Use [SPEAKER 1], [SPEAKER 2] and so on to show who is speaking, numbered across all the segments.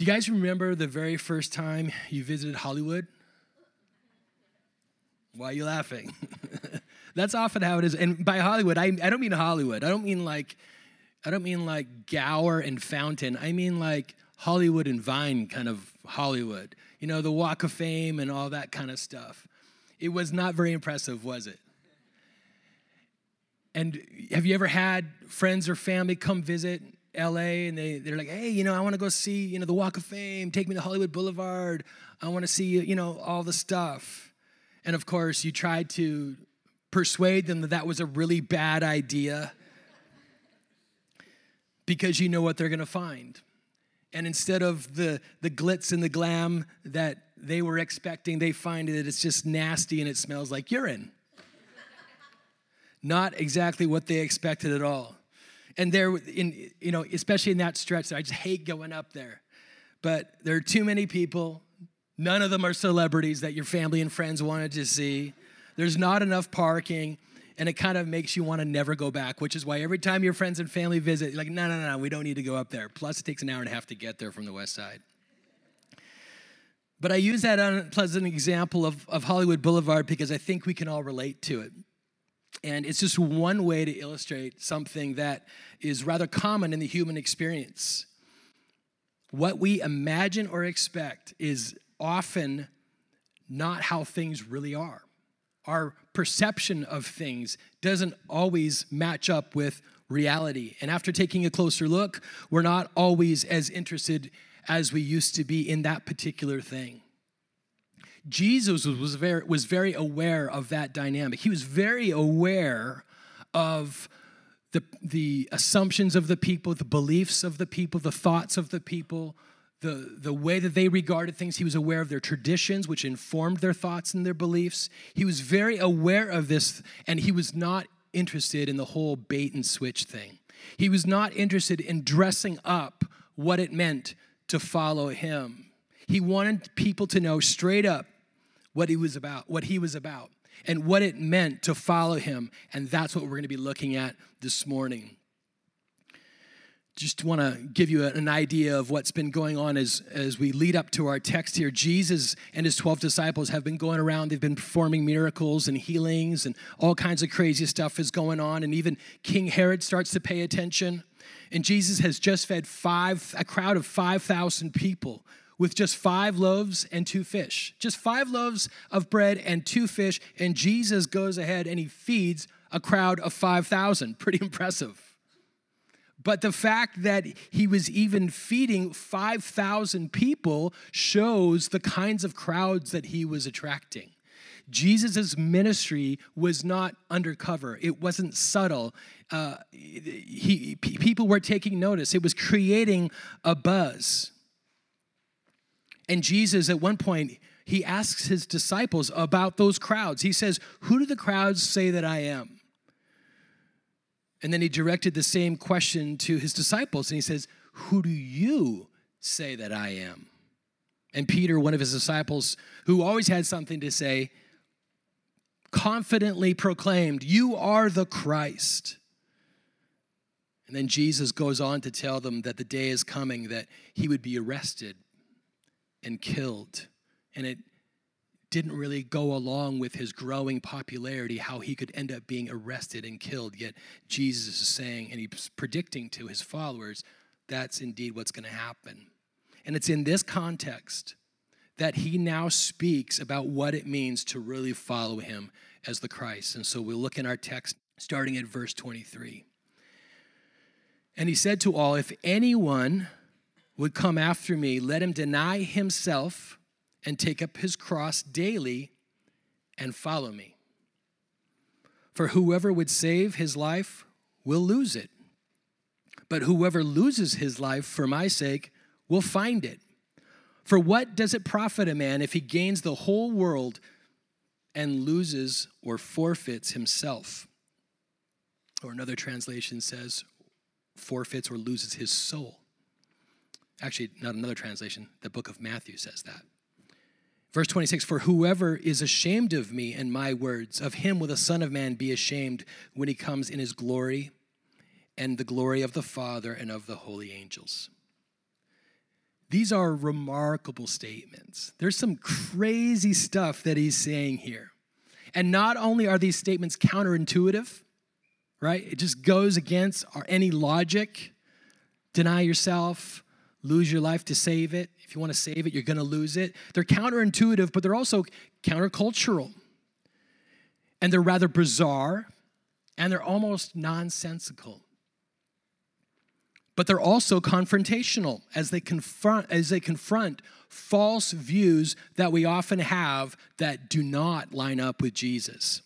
[SPEAKER 1] Do you guys remember the very first time you visited Hollywood? Why are you laughing? That's often how it is. And by Hollywood, I, I don't mean Hollywood. I don't mean like I don't mean like Gower and Fountain. I mean like Hollywood and Vine kind of Hollywood. You know, the Walk of Fame and all that kind of stuff. It was not very impressive, was it? And have you ever had friends or family come visit LA and they, they're like, hey, you know, I want to go see, you know, the Walk of Fame, take me to Hollywood Boulevard. I want to see, you know, all the stuff. And of course, you tried to persuade them that that was a really bad idea because you know what they're going to find. And instead of the, the glitz and the glam that they were expecting, they find that it's just nasty and it smells like urine. Not exactly what they expected at all. And there, in, you know, especially in that stretch, I just hate going up there. But there are too many people. None of them are celebrities that your family and friends wanted to see. There's not enough parking, and it kind of makes you want to never go back, which is why every time your friends and family visit, like, no, no, no, we don't need to go up there. Plus, it takes an hour and a half to get there from the west side. But I use that unpleasant example of, of Hollywood Boulevard because I think we can all relate to it. And it's just one way to illustrate something that is rather common in the human experience. What we imagine or expect is often not how things really are our perception of things doesn't always match up with reality. And after taking a closer look, we're not always as interested as we used to be in that particular thing. Jesus was very, was very aware of that dynamic. He was very aware of the, the assumptions of the people, the beliefs of the people, the thoughts of the people, the, the way that they regarded things. He was aware of their traditions, which informed their thoughts and their beliefs. He was very aware of this, and he was not interested in the whole bait and switch thing. He was not interested in dressing up what it meant to follow him. He wanted people to know straight up what he was about, what he was about, and what it meant to follow him. And that's what we're going to be looking at this morning just want to give you an idea of what's been going on as, as we lead up to our text here. Jesus and his 12 disciples have been going around, they've been performing miracles and healings, and all kinds of crazy stuff is going on. And even King Herod starts to pay attention. And Jesus has just fed five, a crowd of 5,000 people with just five loaves and two fish. Just five loaves of bread and two fish. And Jesus goes ahead and he feeds a crowd of 5,000. Pretty impressive. But the fact that he was even feeding 5,000 people shows the kinds of crowds that he was attracting. Jesus' ministry was not undercover, it wasn't subtle. Uh, he, people were taking notice, it was creating a buzz. And Jesus, at one point, he asks his disciples about those crowds. He says, Who do the crowds say that I am? And then he directed the same question to his disciples and he says, Who do you say that I am? And Peter, one of his disciples, who always had something to say, confidently proclaimed, You are the Christ. And then Jesus goes on to tell them that the day is coming that he would be arrested and killed. And it didn't really go along with his growing popularity, how he could end up being arrested and killed. Yet Jesus is saying, and he's predicting to his followers, that's indeed what's going to happen. And it's in this context that he now speaks about what it means to really follow him as the Christ. And so we'll look in our text starting at verse 23. And he said to all, If anyone would come after me, let him deny himself and take up his cross daily and follow me. For whoever would save his life will lose it, but whoever loses his life for my sake will find it. For what does it profit a man if he gains the whole world and loses or forfeits himself? Or another translation says, forfeits or loses his soul. Actually, not another translation, the book of Matthew says that. Verse 26 For whoever is ashamed of me and my words, of him will the Son of Man be ashamed when he comes in his glory and the glory of the Father and of the holy angels. These are remarkable statements. There's some crazy stuff that he's saying here. And not only are these statements counterintuitive, right? It just goes against our, any logic. Deny yourself, lose your life to save it. If you want to save it, you're going to lose it. They're counterintuitive, but they're also countercultural. And they're rather bizarre, and they're almost nonsensical but they're also confrontational as they confront as they confront false views that we often have that do not line up with Jesus.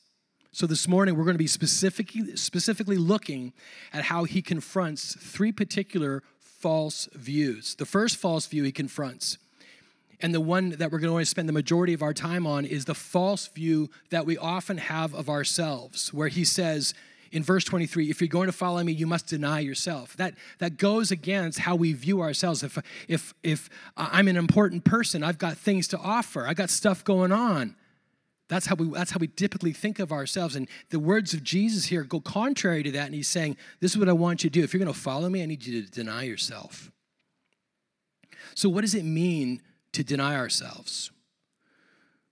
[SPEAKER 1] So this morning we're going to be specifically specifically looking at how he confronts three particular false views. The first false view he confronts and the one that we're going to spend the majority of our time on is the false view that we often have of ourselves where he says in verse 23 if you're going to follow me you must deny yourself. That that goes against how we view ourselves. If if if i'm an important person i've got things to offer. I got stuff going on that's how we that's how we typically think of ourselves. And the words of jesus here go contrary to that. And he's saying this is what i want you to do. If you're going to follow me i need you to deny yourself. So what does it mean to deny ourselves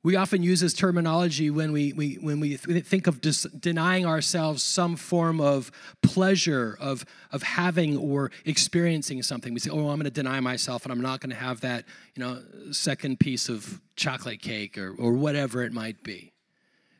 [SPEAKER 1] we often use this terminology when we, we, when we think of dis- denying ourselves some form of pleasure of, of having or experiencing something. We say, oh, I'm going to deny myself and I'm not going to have that you know, second piece of chocolate cake or, or whatever it might be.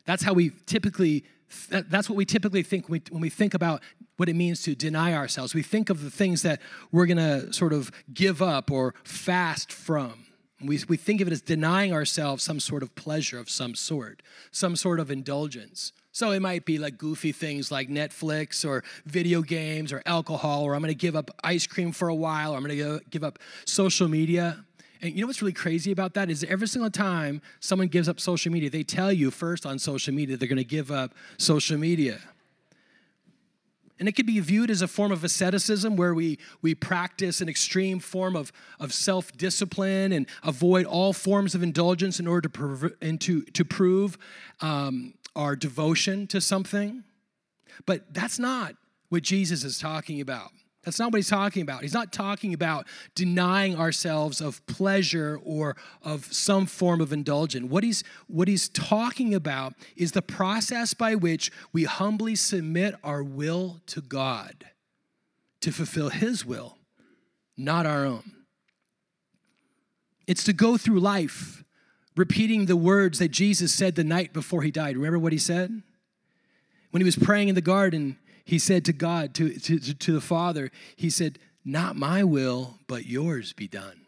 [SPEAKER 1] That's how we typically, that's what we typically think when we, when we think about what it means to deny ourselves. We think of the things that we're going to sort of give up or fast from. We, we think of it as denying ourselves some sort of pleasure of some sort, some sort of indulgence. So it might be like goofy things like Netflix or video games or alcohol, or I'm gonna give up ice cream for a while, or I'm gonna give up social media. And you know what's really crazy about that is every single time someone gives up social media, they tell you first on social media they're gonna give up social media. And it could be viewed as a form of asceticism where we, we practice an extreme form of, of self discipline and avoid all forms of indulgence in order to, prov- and to, to prove um, our devotion to something. But that's not what Jesus is talking about. That's not what he's talking about. He's not talking about denying ourselves of pleasure or of some form of indulgence. What he's, what he's talking about is the process by which we humbly submit our will to God to fulfill his will, not our own. It's to go through life repeating the words that Jesus said the night before he died. Remember what he said? When he was praying in the garden, he said to God, to, to, to the Father, he said, Not my will, but yours be done.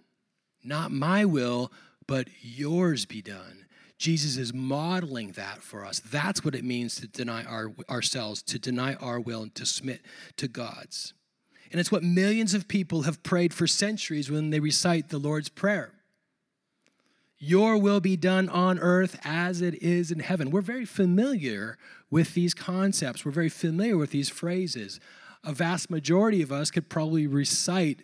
[SPEAKER 1] Not my will, but yours be done. Jesus is modeling that for us. That's what it means to deny our, ourselves, to deny our will, and to submit to God's. And it's what millions of people have prayed for centuries when they recite the Lord's Prayer. Your will be done on earth as it is in heaven. We're very familiar with these concepts, we're very familiar with these phrases. A vast majority of us could probably recite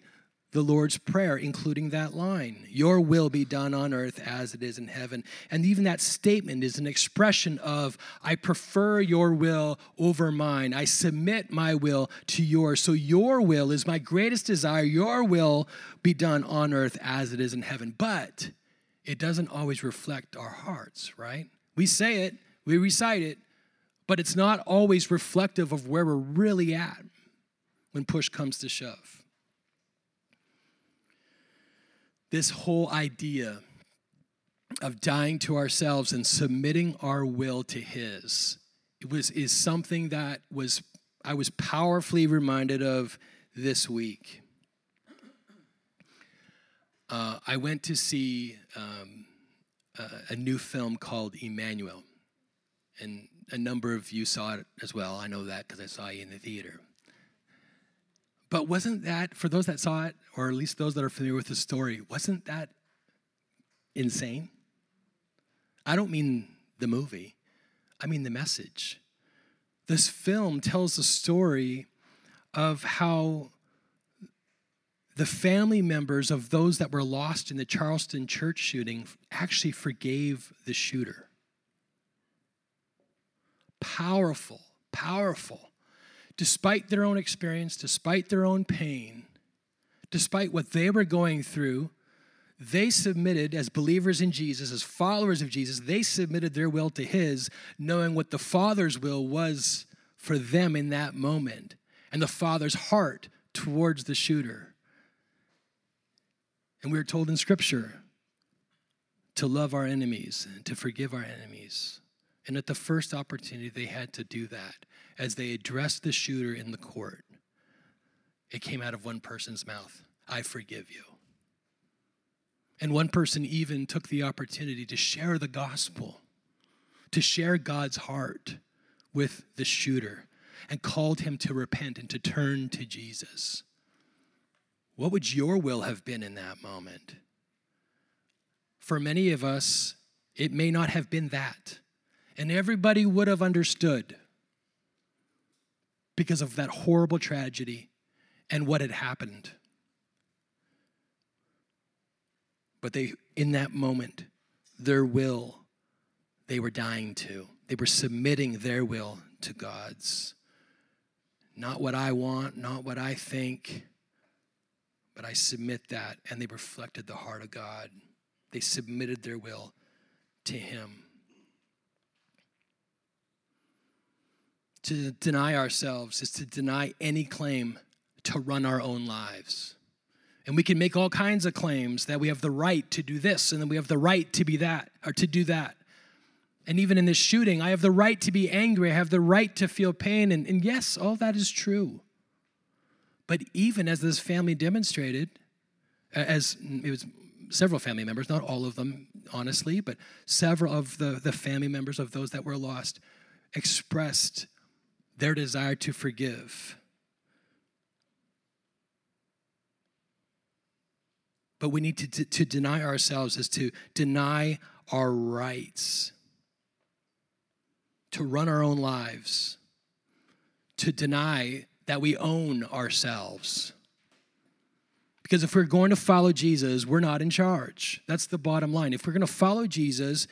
[SPEAKER 1] the Lord's Prayer, including that line Your will be done on earth as it is in heaven. And even that statement is an expression of, I prefer your will over mine. I submit my will to yours. So your will is my greatest desire. Your will be done on earth as it is in heaven. But it doesn't always reflect our hearts, right? We say it, we recite it, but it's not always reflective of where we're really at when push comes to shove. This whole idea of dying to ourselves and submitting our will to his it was is something that was I was powerfully reminded of this week. Uh, I went to see um, a, a, new film called Emanuel, and a number of you saw it as well. I know that because I saw you in the theater. But wasn't that, for those that saw it, or at least those that are familiar with the story, wasn't that insane? I don't mean the movie, I mean the message. This film tells the story of how the family members of those that were lost in the Charleston church shooting actually forgave the shooter. Powerful, powerful. Despite their own experience, despite their own pain, despite what they were going through, they submitted as believers in Jesus, as followers of Jesus, they submitted their will to His, knowing what the Father's will was for them in that moment and the Father's heart towards the shooter. And we are told in Scripture to love our enemies and to forgive our enemies. And at the first opportunity, they had to do that as they addressed the shooter in the court. It came out of one person's mouth I forgive you. And one person even took the opportunity to share the gospel, to share God's heart with the shooter, and called him to repent and to turn to Jesus. What would your will have been in that moment? For many of us, it may not have been that. And everybody would have understood because of that horrible tragedy and what had happened. But they, in that moment, their will, they were dying to. They were submitting their will to God's. Not what I want, not what I think, but I submit that. And they reflected the heart of God. They submitted their will to Him. To deny ourselves is to deny any claim to run our own lives. And we can make all kinds of claims that we have the right to do this and then we have the right to be that or to do that. And even in this shooting, I have the right to be angry. I have the right to feel pain. And, and yes, all that is true. But even as this family demonstrated, as it was several family members, not all of them, honestly, but several of the, the family members of those that were lost expressed their desire to forgive. But we need to, to, to deny ourselves is to deny our rights to run our own lives, to deny that we own ourselves. Because if we're going to follow Jesus, we're not in charge. That's the bottom line. If we're going to follow Jesus,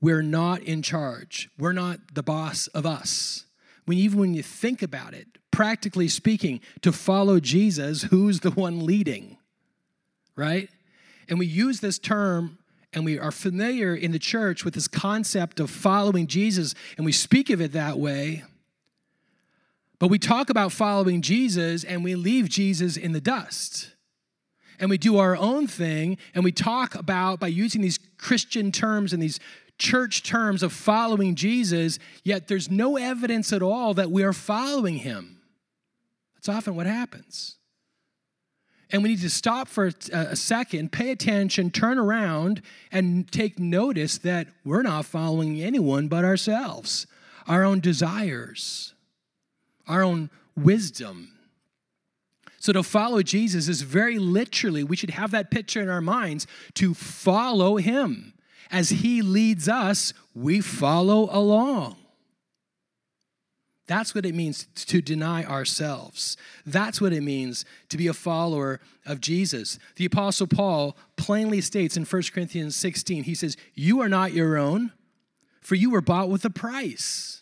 [SPEAKER 1] we're not in charge. We're not the boss of us. When even when you think about it, practically speaking, to follow Jesus, who's the one leading? right? And we use this term and we are familiar in the church with this concept of following Jesus and we speak of it that way. But we talk about following Jesus and we leave Jesus in the dust. And we do our own thing and we talk about by using these Christian terms and these church terms of following Jesus, yet there's no evidence at all that we are following him. That's often what happens. And we need to stop for a second, pay attention, turn around, and take notice that we're not following anyone but ourselves, our own desires, our own wisdom. So to follow Jesus is very literally, we should have that picture in our minds to follow him. As he leads us, we follow along. That's what it means to deny ourselves. That's what it means to be a follower of Jesus. The Apostle Paul plainly states in 1 Corinthians 16, he says, You are not your own, for you were bought with a price.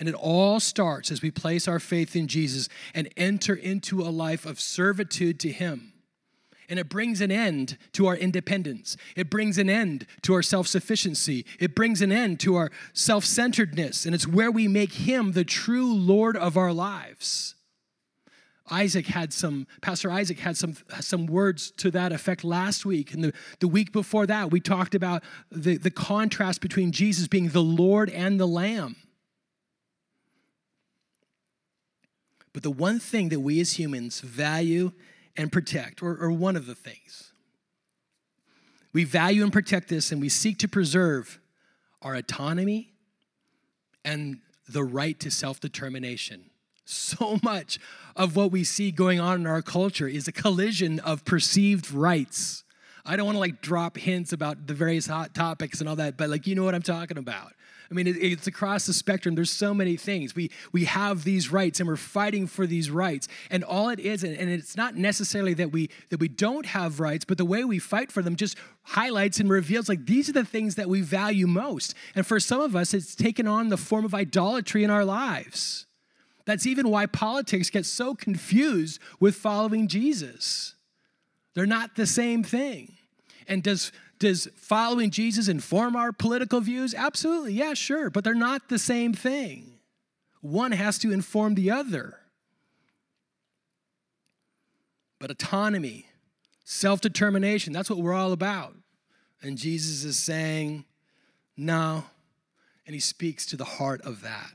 [SPEAKER 1] And it all starts as we place our faith in Jesus and enter into a life of servitude to Him and it brings an end to our independence. It brings an end to our self sufficiency. It brings an end to our self centeredness, and it's where we make Him the true Lord of our lives. Isaac had some, Pastor Isaac had some, some words to that effect last week. And the, the week before that, we talked about the, the contrast between Jesus being the Lord and the Lamb. But the one thing that we as humans value and protect, or, or one of the things. We value and protect this, and we seek to preserve our autonomy and the right to self determination. So much of what we see going on in our culture is a collision of perceived rights. I don't want to like drop hints about the various hot topics and all that, but like you know what I'm talking about. I mean, it, it's across the spectrum. There's so many things. We, we have these rights and we're fighting for these rights. And all it is, and it's not necessarily that we, that we don't have rights, but the way we fight for them just highlights and reveals like these are the things that we value most. And for some of us, it's taken on the form of idolatry in our lives. That's even why politics gets so confused with following Jesus. They're not the same thing. And does does following Jesus inform our political views? Absolutely. Yeah, sure, but they're not the same thing. One has to inform the other. But autonomy, self determination, that's what we're all about. And Jesus is saying, no. And he speaks to the heart of that.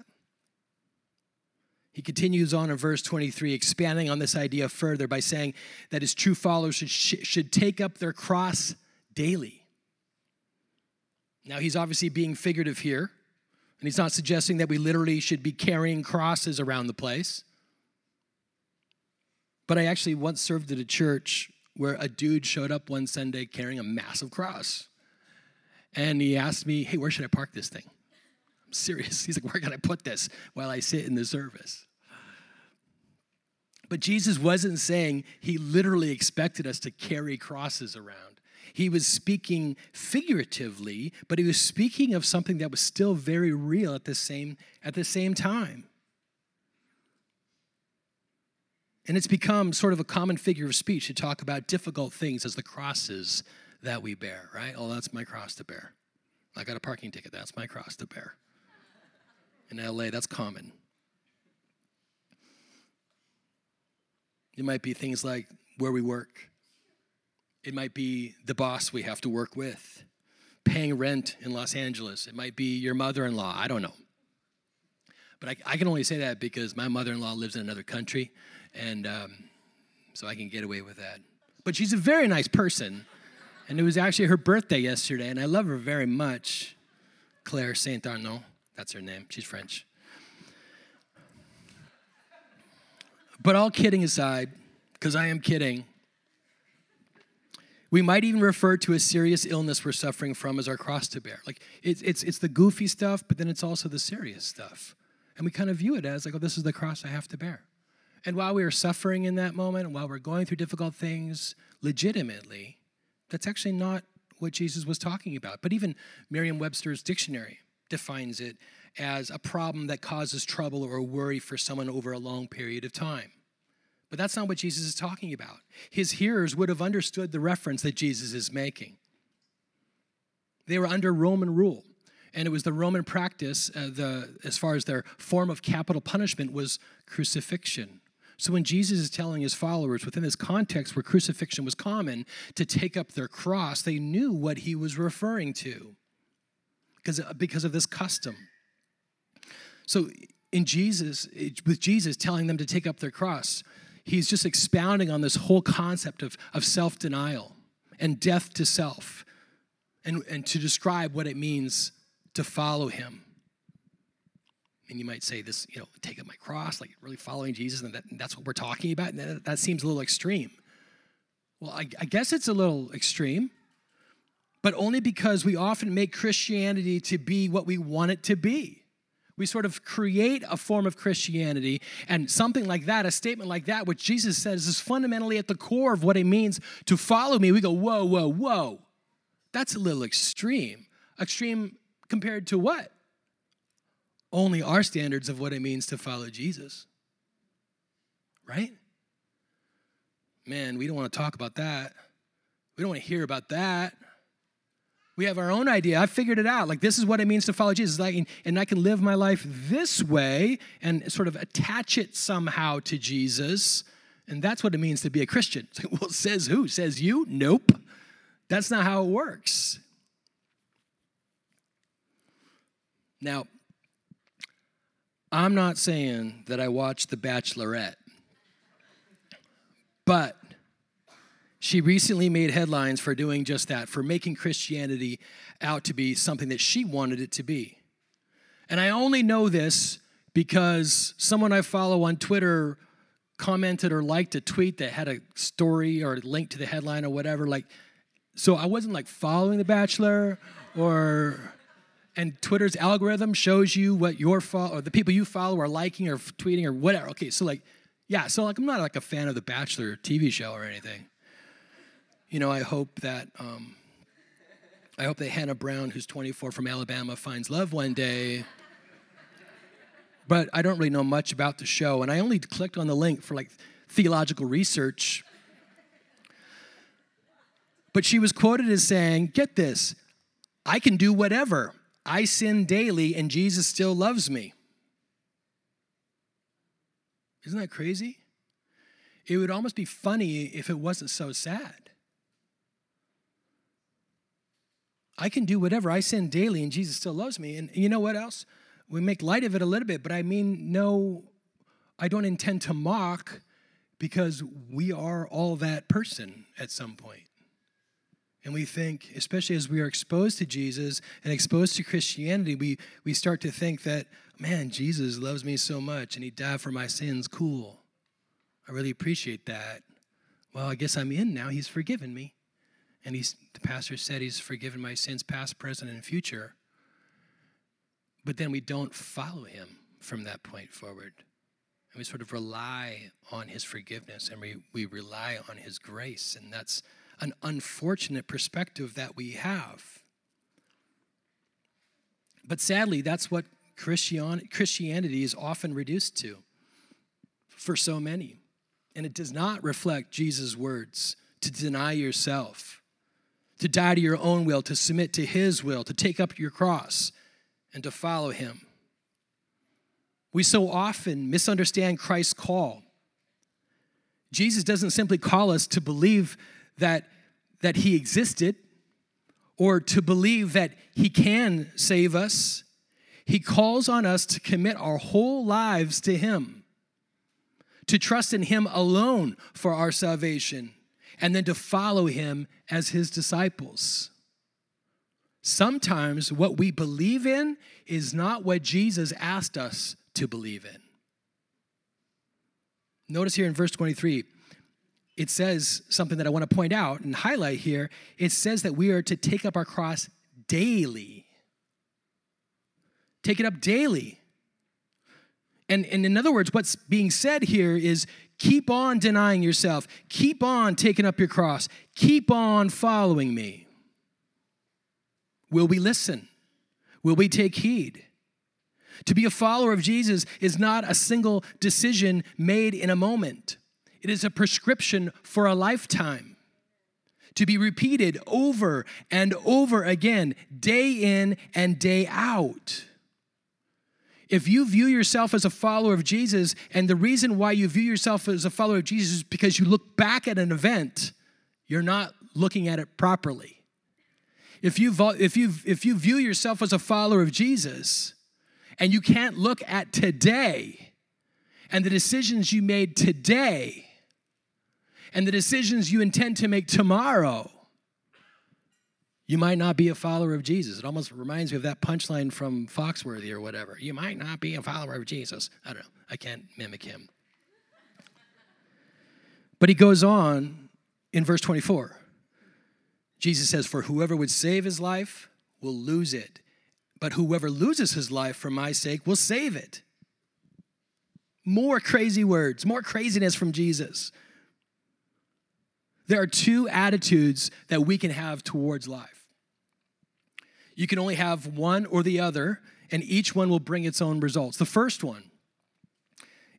[SPEAKER 1] He continues on in verse 23, expanding on this idea further by saying that his true followers should, should take up their cross daily. Now, he's obviously being figurative here, and he's not suggesting that we literally should be carrying crosses around the place. But I actually once served at a church where a dude showed up one Sunday carrying a massive cross. And he asked me, Hey, where should I park this thing? I'm serious. He's like, Where can I put this while I sit in the service? But Jesus wasn't saying he literally expected us to carry crosses around. He was speaking figuratively, but he was speaking of something that was still very real at the same, at the same time. And it's become sort of a common figure of speech to talk about difficult things as the crosses that we bear, right? Oh, that's my cross to bear. I got a parking ticket, that's my cross to bear. In LA, that's common. It might be things like where we work. It might be the boss we have to work with, paying rent in Los Angeles. It might be your mother in law. I don't know. But I, I, can only say that because my mother in law lives in another country, and um, so I can get away with that. But she's a very nice person, and it was actually her birthday yesterday, and I love her very much. Claire Saint Arnaud, that's her name. She's French. But all kidding aside, because I am kidding, we might even refer to a serious illness we're suffering from as our cross to bear. Like it's, it's, it's the goofy stuff, but then it's also the serious stuff. And we kind of view it as like, oh, this is the cross I have to bear. And while we are suffering in that moment, and while we're going through difficult things legitimately, that's actually not what Jesus was talking about. But even Merriam Webster's dictionary defines it as a problem that causes trouble or worry for someone over a long period of time. But that's not what Jesus is talking about. His hearers would have understood the reference that Jesus is making. They were under Roman rule, and it was the Roman practice, uh, the, as far as their form of capital punishment, was crucifixion. So when Jesus is telling his followers within this context where crucifixion was common to take up their cross, they knew what he was referring to because, because of this custom. So in Jesus, with Jesus telling them to take up their cross, he's just expounding on this whole concept of, of self denial and death to self and, and to describe what it means to follow him. And you might say this, you know, take up my cross, like really following Jesus, and, that, and that's what we're talking about. And that, that seems a little extreme. Well, I, I guess it's a little extreme, but only because we often make Christianity to be what we want it to be. We sort of create a form of Christianity, and something like that, a statement like that, which Jesus says is fundamentally at the core of what it means to follow me. We go, whoa, whoa, whoa. That's a little extreme. Extreme compared to what? Only our standards of what it means to follow Jesus. Right? Man, we don't want to talk about that. We don't want to hear about that. We have our own idea. I figured it out. Like, this is what it means to follow Jesus. Like, and I can live my life this way and sort of attach it somehow to Jesus. And that's what it means to be a Christian. well, says who? Says you? Nope. That's not how it works. Now, I'm not saying that I watched The Bachelorette, but she recently made headlines for doing just that, for making Christianity out to be something that she wanted it to be. And I only know this because someone I follow on Twitter commented or liked a tweet that had a story or a link to the headline or whatever. Like, so I wasn't like following The Bachelor or. And Twitter's algorithm shows you what your follow or the people you follow are liking or tweeting or whatever. Okay, so like, yeah, so like I'm not like a fan of the Bachelor TV show or anything you know, I hope that um, I hope that Hannah Brown, who's 24 from Alabama, finds love one day. But I don't really know much about the show, and I only clicked on the link for like theological research. But she was quoted as saying, Get this, I can do whatever. I sin daily and Jesus still loves me. Isn't that crazy? It would almost be funny if it wasn't so sad. I can do whatever. I sin daily and Jesus still loves me. And you know what else? We make light of it a little bit, but I mean, no, I don't intend to mock because we are all that person at some point. And we think, especially as we are exposed to Jesus and exposed to Christianity, we, we start to think that, man, Jesus loves me so much and he died for my sins. Cool. I really appreciate that. Well, I guess I'm in now. He's forgiven me. And he's, the pastor said he's forgiven my sins, past, present, and future. But then we don't follow him from that point forward. And we sort of rely on his forgiveness and we, we rely on his grace. And that's an unfortunate perspective that we have. But sadly, that's what Christian, Christianity is often reduced to for so many. And it does not reflect Jesus' words to deny yourself, to die to your own will, to submit to his will, to take up your cross, and to follow him. We so often misunderstand Christ's call. Jesus doesn't simply call us to believe that, that He existed or to believe that He can save us. He calls on us to commit our whole lives to Him, to trust in Him alone for our salvation, and then to follow Him as His disciples. Sometimes what we believe in is not what Jesus asked us to believe in. Notice here in verse 23, it says something that I want to point out and highlight here. It says that we are to take up our cross daily. Take it up daily. And, and in other words, what's being said here is keep on denying yourself, keep on taking up your cross, keep on following me. Will we listen? Will we take heed? To be a follower of Jesus is not a single decision made in a moment, it is a prescription for a lifetime. To be repeated over and over again, day in and day out. If you view yourself as a follower of Jesus, and the reason why you view yourself as a follower of Jesus is because you look back at an event, you're not looking at it properly. If you, if you, if you view yourself as a follower of Jesus, and you can't look at today and the decisions you made today and the decisions you intend to make tomorrow, you might not be a follower of Jesus. It almost reminds me of that punchline from Foxworthy or whatever. You might not be a follower of Jesus. I don't know. I can't mimic him. But he goes on in verse 24. Jesus says, For whoever would save his life will lose it, but whoever loses his life for my sake will save it. More crazy words, more craziness from Jesus. There are two attitudes that we can have towards life. You can only have one or the other, and each one will bring its own results. The first one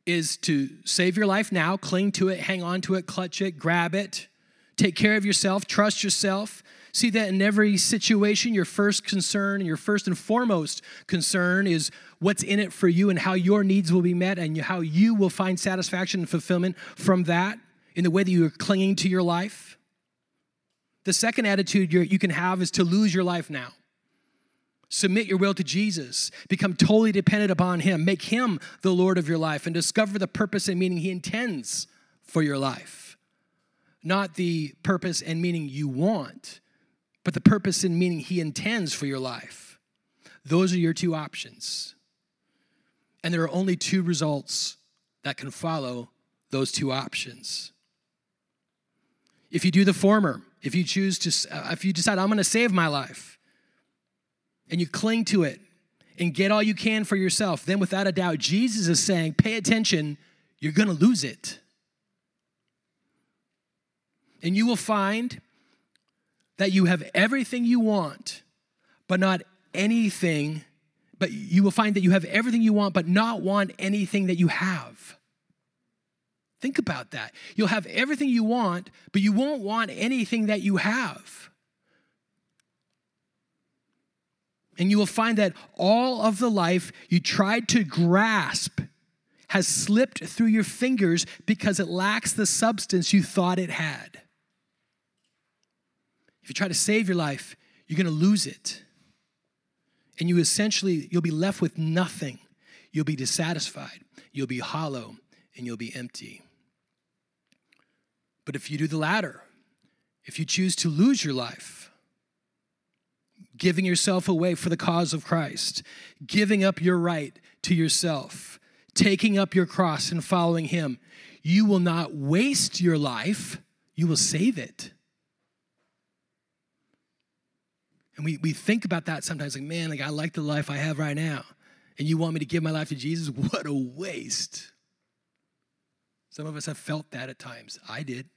[SPEAKER 1] is to save your life now, cling to it, hang on to it, clutch it, grab it, take care of yourself, trust yourself, See that in every situation, your first concern, and your first and foremost concern is what's in it for you and how your needs will be met and how you will find satisfaction and fulfillment from that in the way that you are clinging to your life. The second attitude you can have is to lose your life now. Submit your will to Jesus. Become totally dependent upon Him. Make Him the Lord of your life and discover the purpose and meaning He intends for your life. Not the purpose and meaning you want, but the purpose and meaning He intends for your life. Those are your two options. And there are only two results that can follow those two options. If you do the former, if you choose to, uh, if you decide, I'm going to save my life, and you cling to it and get all you can for yourself, then without a doubt, Jesus is saying, pay attention, you're going to lose it. And you will find that you have everything you want, but not anything, but you will find that you have everything you want, but not want anything that you have. Think about that. You'll have everything you want, but you won't want anything that you have. And you will find that all of the life you tried to grasp has slipped through your fingers because it lacks the substance you thought it had. If you try to save your life, you're going to lose it. And you essentially you'll be left with nothing. You'll be dissatisfied, you'll be hollow, and you'll be empty. But if you do the latter, if you choose to lose your life, giving yourself away for the cause of Christ, giving up your right to yourself, taking up your cross and following Him, you will not waste your life, you will save it. And we, we think about that sometimes like, man, like I like the life I have right now. And you want me to give my life to Jesus? What a waste. Some of us have felt that at times. I did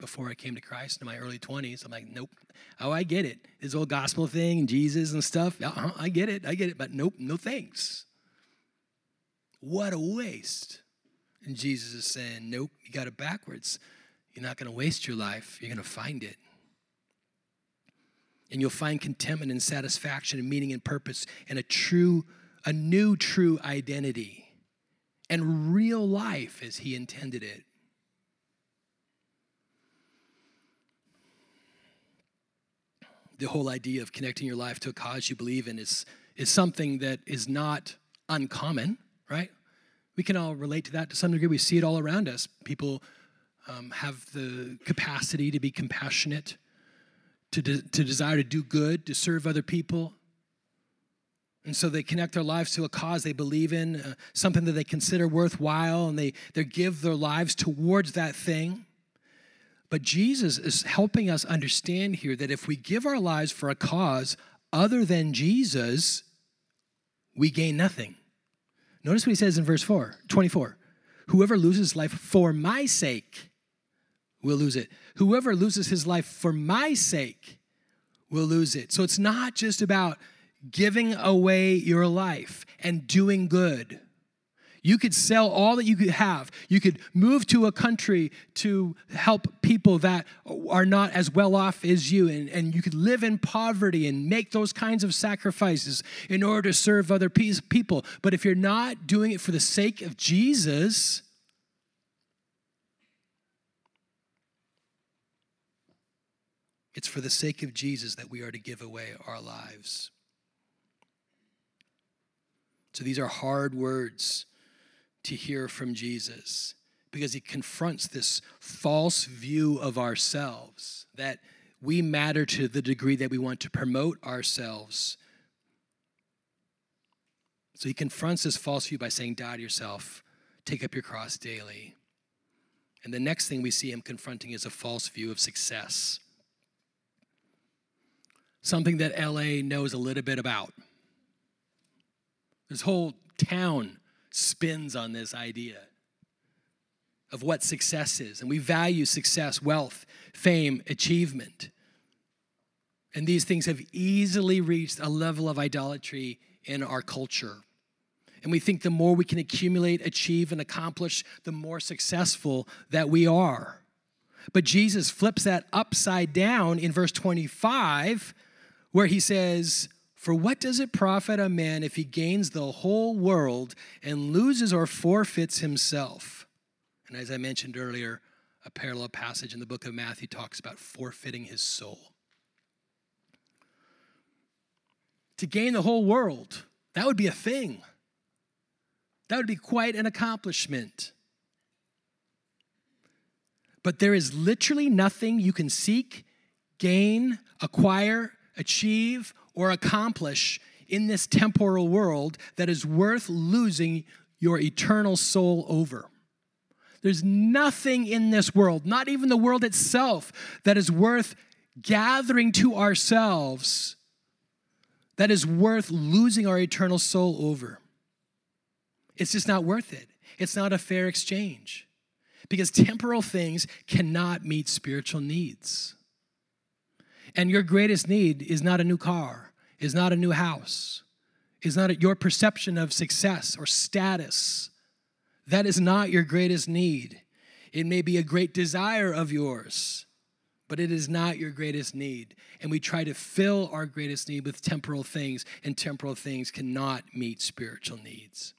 [SPEAKER 1] before I came to Christ in my early 20s. I'm like, nope. Oh, I get it. This whole gospel thing and Jesus and stuff. Uh-huh, I get it. I get it. But nope, no thanks. What a waste. And Jesus is saying, nope, you got it backwards. You're not going to waste your life, you're going to find it. And you'll find contentment and satisfaction and meaning and purpose and a true, a new true identity and real life as He intended it. The whole idea of connecting your life to a cause you believe in is, is something that is not uncommon, right? We can all relate to that to some degree. We see it all around us. People um, have the capacity to be compassionate, to, de- to desire to do good, to serve other people. And so they connect their lives to a cause they believe in, uh, something that they consider worthwhile, and they, they give their lives towards that thing. But Jesus is helping us understand here that if we give our lives for a cause other than Jesus, we gain nothing. Notice what he says in verse 4, 24. Whoever loses life for my sake will lose it. Whoever loses his life for my sake will lose it. So it's not just about giving away your life and doing good. You could sell all that you could have. You could move to a country to help people that are not as well off as you, and, and you could live in poverty and make those kinds of sacrifices in order to serve other people. But if you're not doing it for the sake of Jesus, it's for the sake of Jesus that we are to give away our lives. So these are hard words to hear from Jesus because he confronts this false view of ourselves that we matter to the degree that we want to promote ourselves. So he confronts this false view by saying, Die to yourself, take up your cross daily. And the next thing we see him confronting is a false view of success. Something that LA knows a little bit about. This whole town spins on this idea of what success is. And we value success, wealth, fame, achievement. And these things have easily reached a level of idolatry in our culture. And we think the more we can accumulate, achieve, and accomplish, the more successful that we are. But Jesus flips that upside down in verse 25, where he says, for what does it profit a man if he gains the whole world and loses or forfeits himself? And as I mentioned earlier, a parallel passage in the book of Matthew talks about forfeiting his soul. To gain the whole world, that would be a thing. That would be quite an accomplishment. But there is literally nothing you can seek, gain, acquire, achieve, or accomplish in this temporal world that is worth losing your eternal soul over. There's nothing in this world, not even the world itself, that is worth gathering to ourselves, that is worth losing our eternal soul over. It's just not worth it. It's not a fair exchange because temporal things cannot meet spiritual needs. And your greatest need is not a new car, is not a new house, is not your perception of success or status. That is not your greatest need. It may be a great desire of yours, but it is not your greatest need. And we try to fill our greatest need with temporal things, and temporal things cannot meet spiritual needs.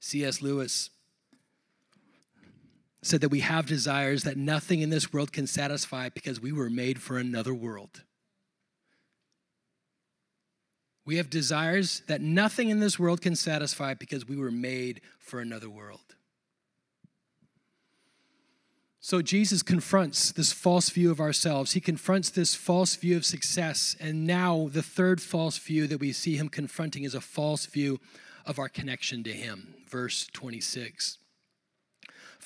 [SPEAKER 1] C.S. Lewis said that we have desires that nothing in this world can satisfy because we were made for another world. We have desires that nothing in this world can satisfy because we were made for another world. So Jesus confronts this false view of ourselves. He confronts this false view of success. And now, the third false view that we see him confronting is a false view of our connection to him. Verse 26.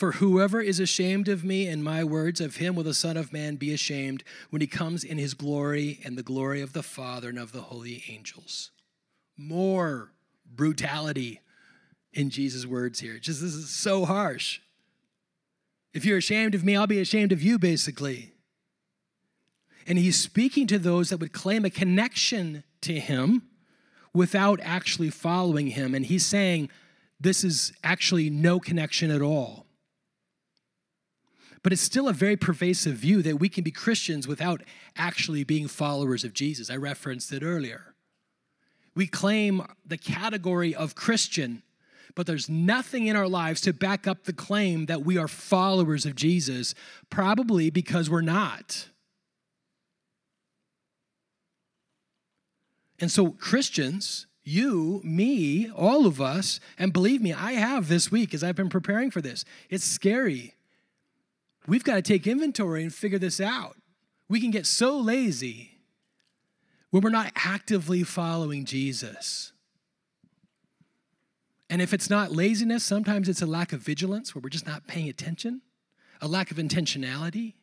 [SPEAKER 1] For whoever is ashamed of me and my words, of him will the Son of Man be ashamed when he comes in his glory and the glory of the Father and of the holy angels. More brutality in Jesus' words here. Just this is so harsh. If you're ashamed of me, I'll be ashamed of you, basically. And he's speaking to those that would claim a connection to him without actually following him. And he's saying this is actually no connection at all. But it's still a very pervasive view that we can be Christians without actually being followers of Jesus. I referenced it earlier. We claim the category of Christian, but there's nothing in our lives to back up the claim that we are followers of Jesus, probably because we're not. And so, Christians, you, me, all of us, and believe me, I have this week as I've been preparing for this. It's scary We've got to take inventory and figure this out. We can get so lazy when we're not actively following Jesus. And if it's not laziness, sometimes it's a lack of vigilance where we're just not paying attention, a lack of intentionality.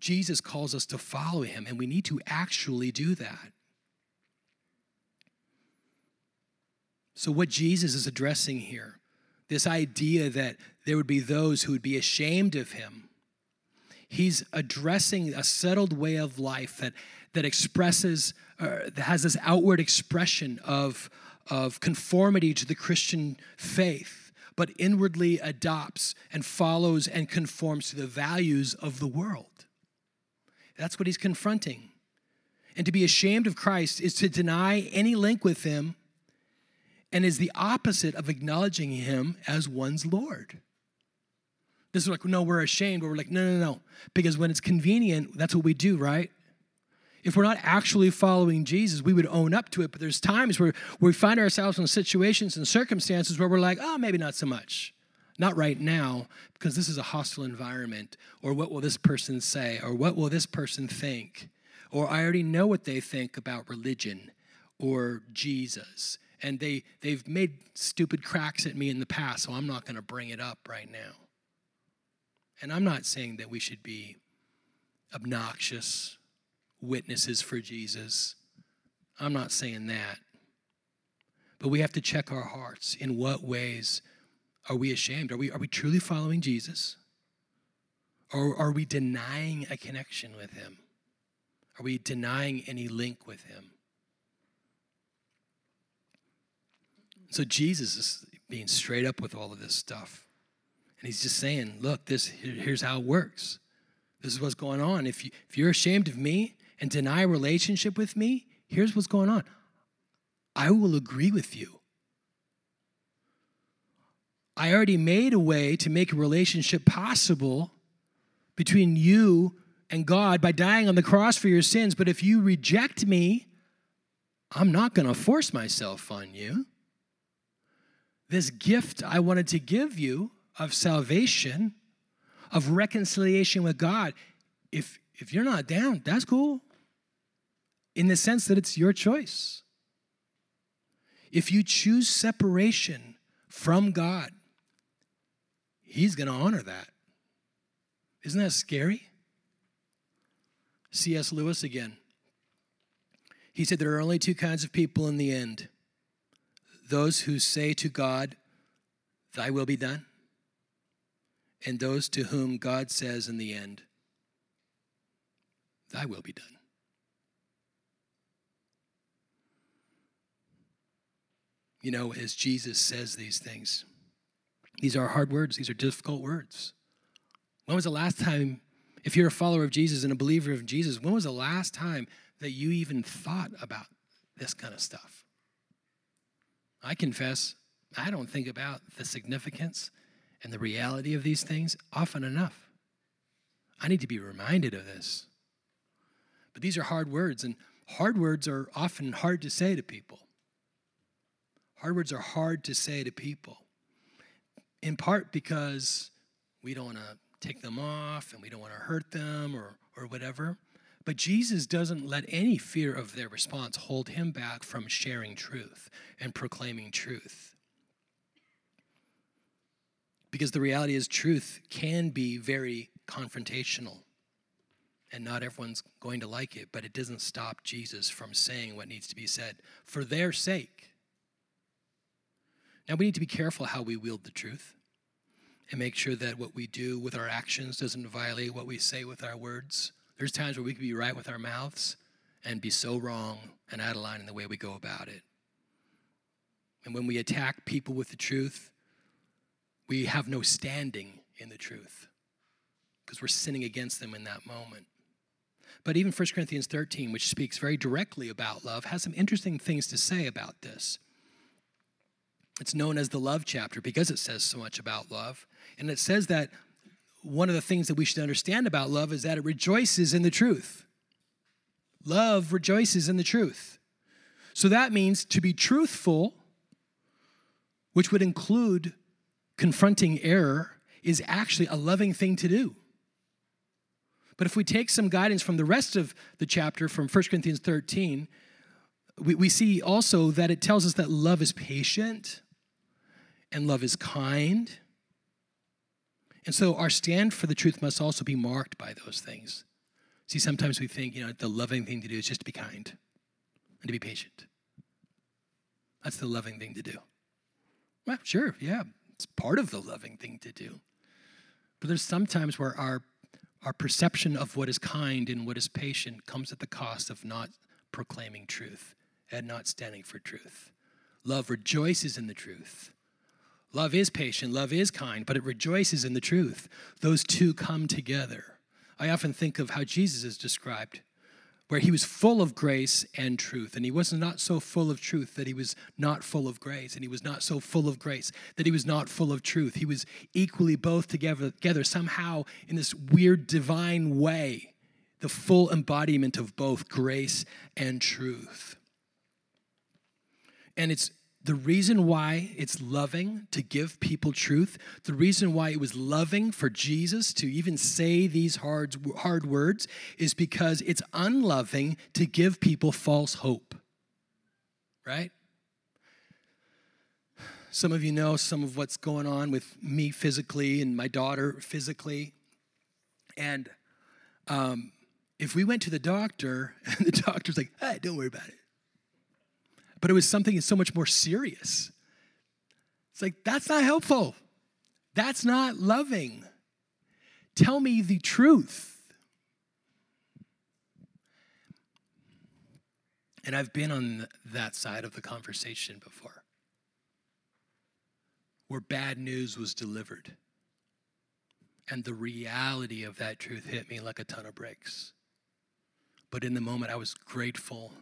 [SPEAKER 1] Jesus calls us to follow him, and we need to actually do that. So, what Jesus is addressing here this idea that there would be those who would be ashamed of him. He's addressing a settled way of life that, that expresses, uh, that has this outward expression of, of conformity to the Christian faith, but inwardly adopts and follows and conforms to the values of the world. That's what he's confronting. And to be ashamed of Christ is to deny any link with him and is the opposite of acknowledging him as one's Lord. This is like, no, we're ashamed, but we're like, no, no, no. Because when it's convenient, that's what we do, right? If we're not actually following Jesus, we would own up to it. But there's times where, we find ourselves in situations and circumstances where we're like, oh, maybe not so much. Not right now, because this is a hostile environment. Or what will this person say? Or what will this person think? Or I already know what they think about religion or Jesus and they they've made stupid cracks at me in the past, so I'm not going to bring it up right now. And I'm not saying that we should be obnoxious witnesses for Jesus. I'm not saying that. But we have to check our hearts. In what ways are we ashamed? Are we, are we truly following Jesus? Or are we denying a connection with him? Are we denying any link with him? So Jesus is being straight up with all of this stuff. And he's just saying, look, this here's how it works. This is what's going on. If you if you're ashamed of me and deny a relationship with me, here's what's going on. I will agree with you. I already made a way to make a relationship possible between you and God by dying on the cross for your sins. But if you reject me, I'm not going to force myself on you this gift I wanted to give you of salvation, of reconciliation with God, if, if you're not down, that's cool. In the sense that it's your choice. If you choose separation from God, He's going to honor that. Isn't that scary? C.S. Lewis again. He said there are only two kinds of people in the end those who say to God, Thy will be done, and those to whom God says in the end, Thy will be done. You know, as Jesus says these things, These are hard words, these are difficult words. When was the last time, if you're a follower of Jesus and a believer of Jesus, when was the last time that you even thought about this kind of stuff? I confess, I don't think about the significance and the reality of these things often enough. I need to be reminded of this. But these are hard words, and hard words are often hard to say to people. Hard words are hard to say to people, in part because we don't want to take them off and we don't want to hurt them or, or whatever. But Jesus doesn't let any fear of their response hold him back from sharing truth and proclaiming truth. Because the reality is, truth can be very confrontational. And not everyone's going to like it, but it doesn't stop Jesus from saying what needs to be said for their sake. Now, we need to be careful how we wield the truth and make sure that what we do with our actions doesn't violate what we say with our words. There's times where we can be right with our mouths and be so wrong and out of line in the way we go about it. And when we attack people with the truth, we have no standing in the truth because we're sinning against them in that moment. But even 1 Corinthians 13, which speaks very directly about love, has some interesting things to say about this. It's known as the love chapter because it says so much about love. And it says that one of the things that we should understand about love is that it rejoices in the truth. Love rejoices in the truth. So that means to be truthful, which would include confronting error, is actually a loving thing to do. But if we take some guidance from the rest of the chapter from 1 Corinthians 13, we, we see also that it tells us that love is patient and love is kind. And so our stand for the truth must also be marked by those things. See, sometimes we think, you know, the loving thing to do is just to be kind and to be patient. That's the loving thing to do. Well, sure, yeah, it's part of the loving thing to do. But there's sometimes where our our perception of what is kind and what is patient comes at the cost of not proclaiming truth and not standing for truth. Love rejoices in the truth. Love is patient, love is kind, but it rejoices in the truth. Those two come together. I often think of how Jesus is described where he was full of grace and truth. And he was not so full of truth that he was not full of grace. And he was not so full of grace that he was not full of truth. He was equally both together, together somehow in this weird divine way, the full embodiment of both grace and truth. And it's the reason why it's loving to give people truth, the reason why it was loving for Jesus to even say these hard, hard words is because it's unloving to give people false hope. Right? Some of you know some of what's going on with me physically and my daughter physically. And um, if we went to the doctor and the doctor's like, hey, don't worry about it but it was something so much more serious. It's like, that's not helpful. That's not loving. Tell me the truth. And I've been on that side of the conversation before, where bad news was delivered. And the reality of that truth hit me like a ton of bricks. But in the moment, I was grateful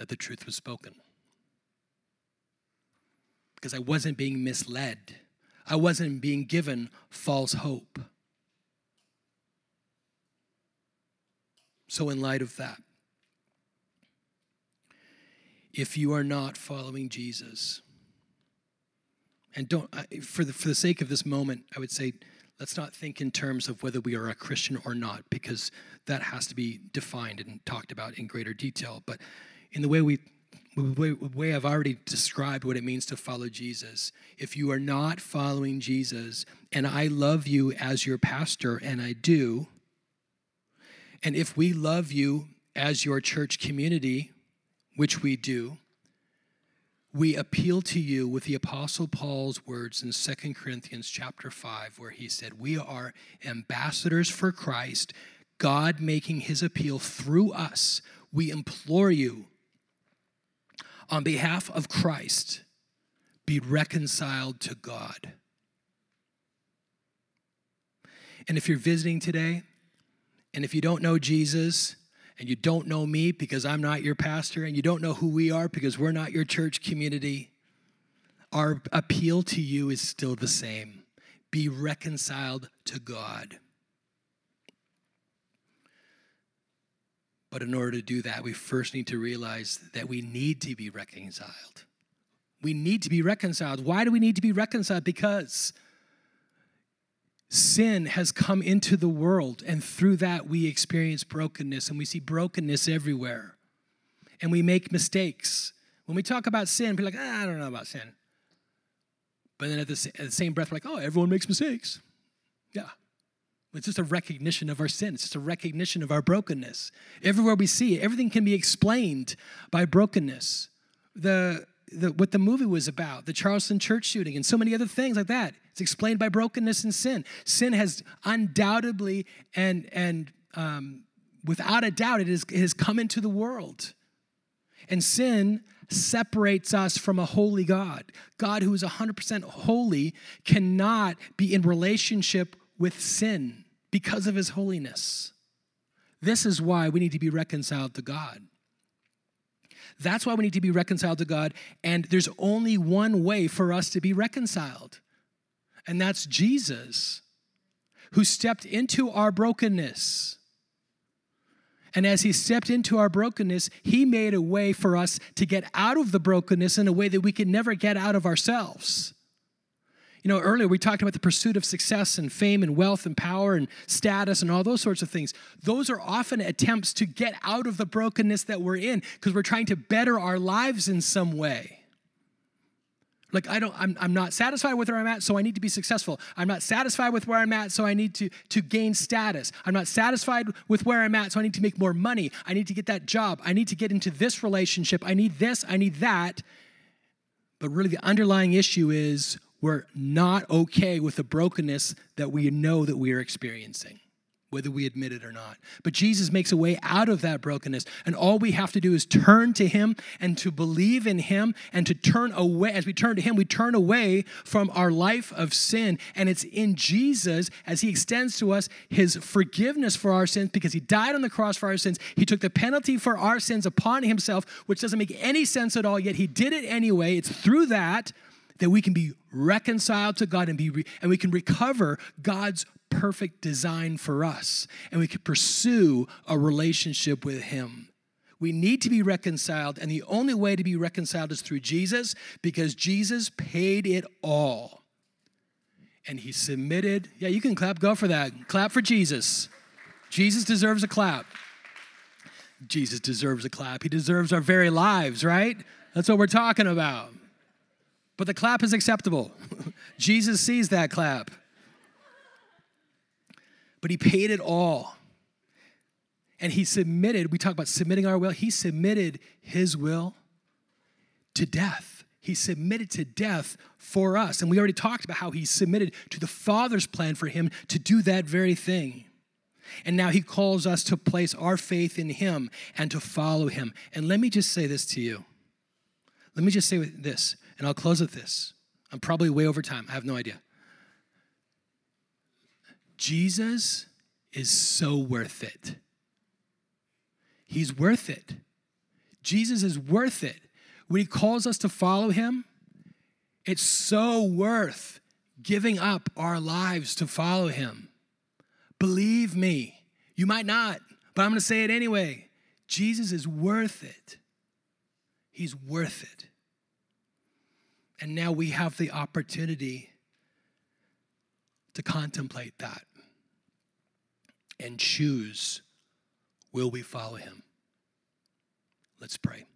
[SPEAKER 1] that the truth was spoken. Because I wasn't being misled, I wasn't being given false hope. So, in light of that, if you are not following Jesus, and don't, for the, for the sake of this moment, I would say, let's not think in terms of whether we are a Christian or not, because that has to be defined and talked about in greater detail. But in the way we way, I've already described what it means to follow Jesus. If you are not following Jesus, and I love you as your pastor, and I do, and if we love you as your church community, which we do, we appeal to you with the apostle paul's words in 2 corinthians chapter 5 where he said we are ambassadors for christ god making his appeal through us we implore you on behalf of Christ, be reconciled to God. And if you're visiting today, and if you don't know Jesus, and you don't know me because I'm not your pastor, and you don't know who we are because we're not your church community, our appeal to you is still the same be reconciled to God. But in order to do that, we first need to realize that we need to be reconciled. We need to be reconciled. Why do we need to be reconciled? Because sin has come into the world, and through that, we experience brokenness, and we see brokenness everywhere. And we make mistakes. When we talk about sin, people are like, ah, I don't know about sin. But then at the, at the same breath, we're like, oh, everyone makes mistakes. Yeah. It's just a recognition of our sin. It's just a recognition of our brokenness. Everywhere we see it, everything can be explained by brokenness. The, the, what the movie was about, the Charleston church shooting, and so many other things like that. It's explained by brokenness and sin. Sin has undoubtedly and, and um, without a doubt, it, is, it has come into the world. And sin separates us from a holy God. God, who is 100% holy, cannot be in relationship with sin because of his holiness. This is why we need to be reconciled to God. That's why we need to be reconciled to God, and there's only one way for us to be reconciled, and that's Jesus, who stepped into our brokenness and as he stepped into our brokenness, he made a way for us to get out of the brokenness in a way that we could never get out of ourselves. You know, earlier we talked about the pursuit of success and fame and wealth and power and status and all those sorts of things. Those are often attempts to get out of the brokenness that we're in because we're trying to better our lives in some way. Like I don't, I'm, I'm not satisfied with where I'm at, so I need to be successful. I'm not satisfied with where I'm at, so I need to, to gain status. I'm not satisfied with where I'm at, so I need to make more money. I need to get that job. I need to get into this relationship. I need this, I need that. But really the underlying issue is we're not okay with the brokenness that we know that we are experiencing whether we admit it or not. But Jesus makes a way out of that brokenness. And all we have to do is turn to Him and to believe in Him and to turn away. As we turn to Him, we turn away from our life of sin. And it's in Jesus as He extends to us His forgiveness for our sins because He died on the cross for our sins. He took the penalty for our sins upon Himself, which doesn't make any sense at all, yet He did it anyway. It's through that that we can be reconciled to God and be re- and we can recover God's perfect design for us and we can pursue a relationship with Him. We need to be reconciled, and the only way to be reconciled is through Jesus because Jesus paid it all. And He submitted. Yeah, you can clap. Go for that. Clap for Jesus. Jesus deserves a clap. Jesus deserves a clap. He deserves our very lives, right? That's what we're talking about. But the clap is acceptable. Jesus sees that clap but he paid it all. And he submitted, we talk about submitting our will, he submitted his will to death. He submitted to death for us. And we already talked about how he submitted to the Father's plan for him to do that very thing. And now he calls us to place our faith in him and to follow him. And let me just say this to you. Let me just say this, and I'll close with this. I'm probably way over time. I have no idea. Jesus is so worth it. He's worth it. Jesus is worth it. When he calls us to follow him, it's so worth giving up our lives to follow him. Believe me, you might not, but I'm going to say it anyway. Jesus is worth it. He's worth it. And now we have the opportunity to contemplate that and choose will we follow him? Let's pray.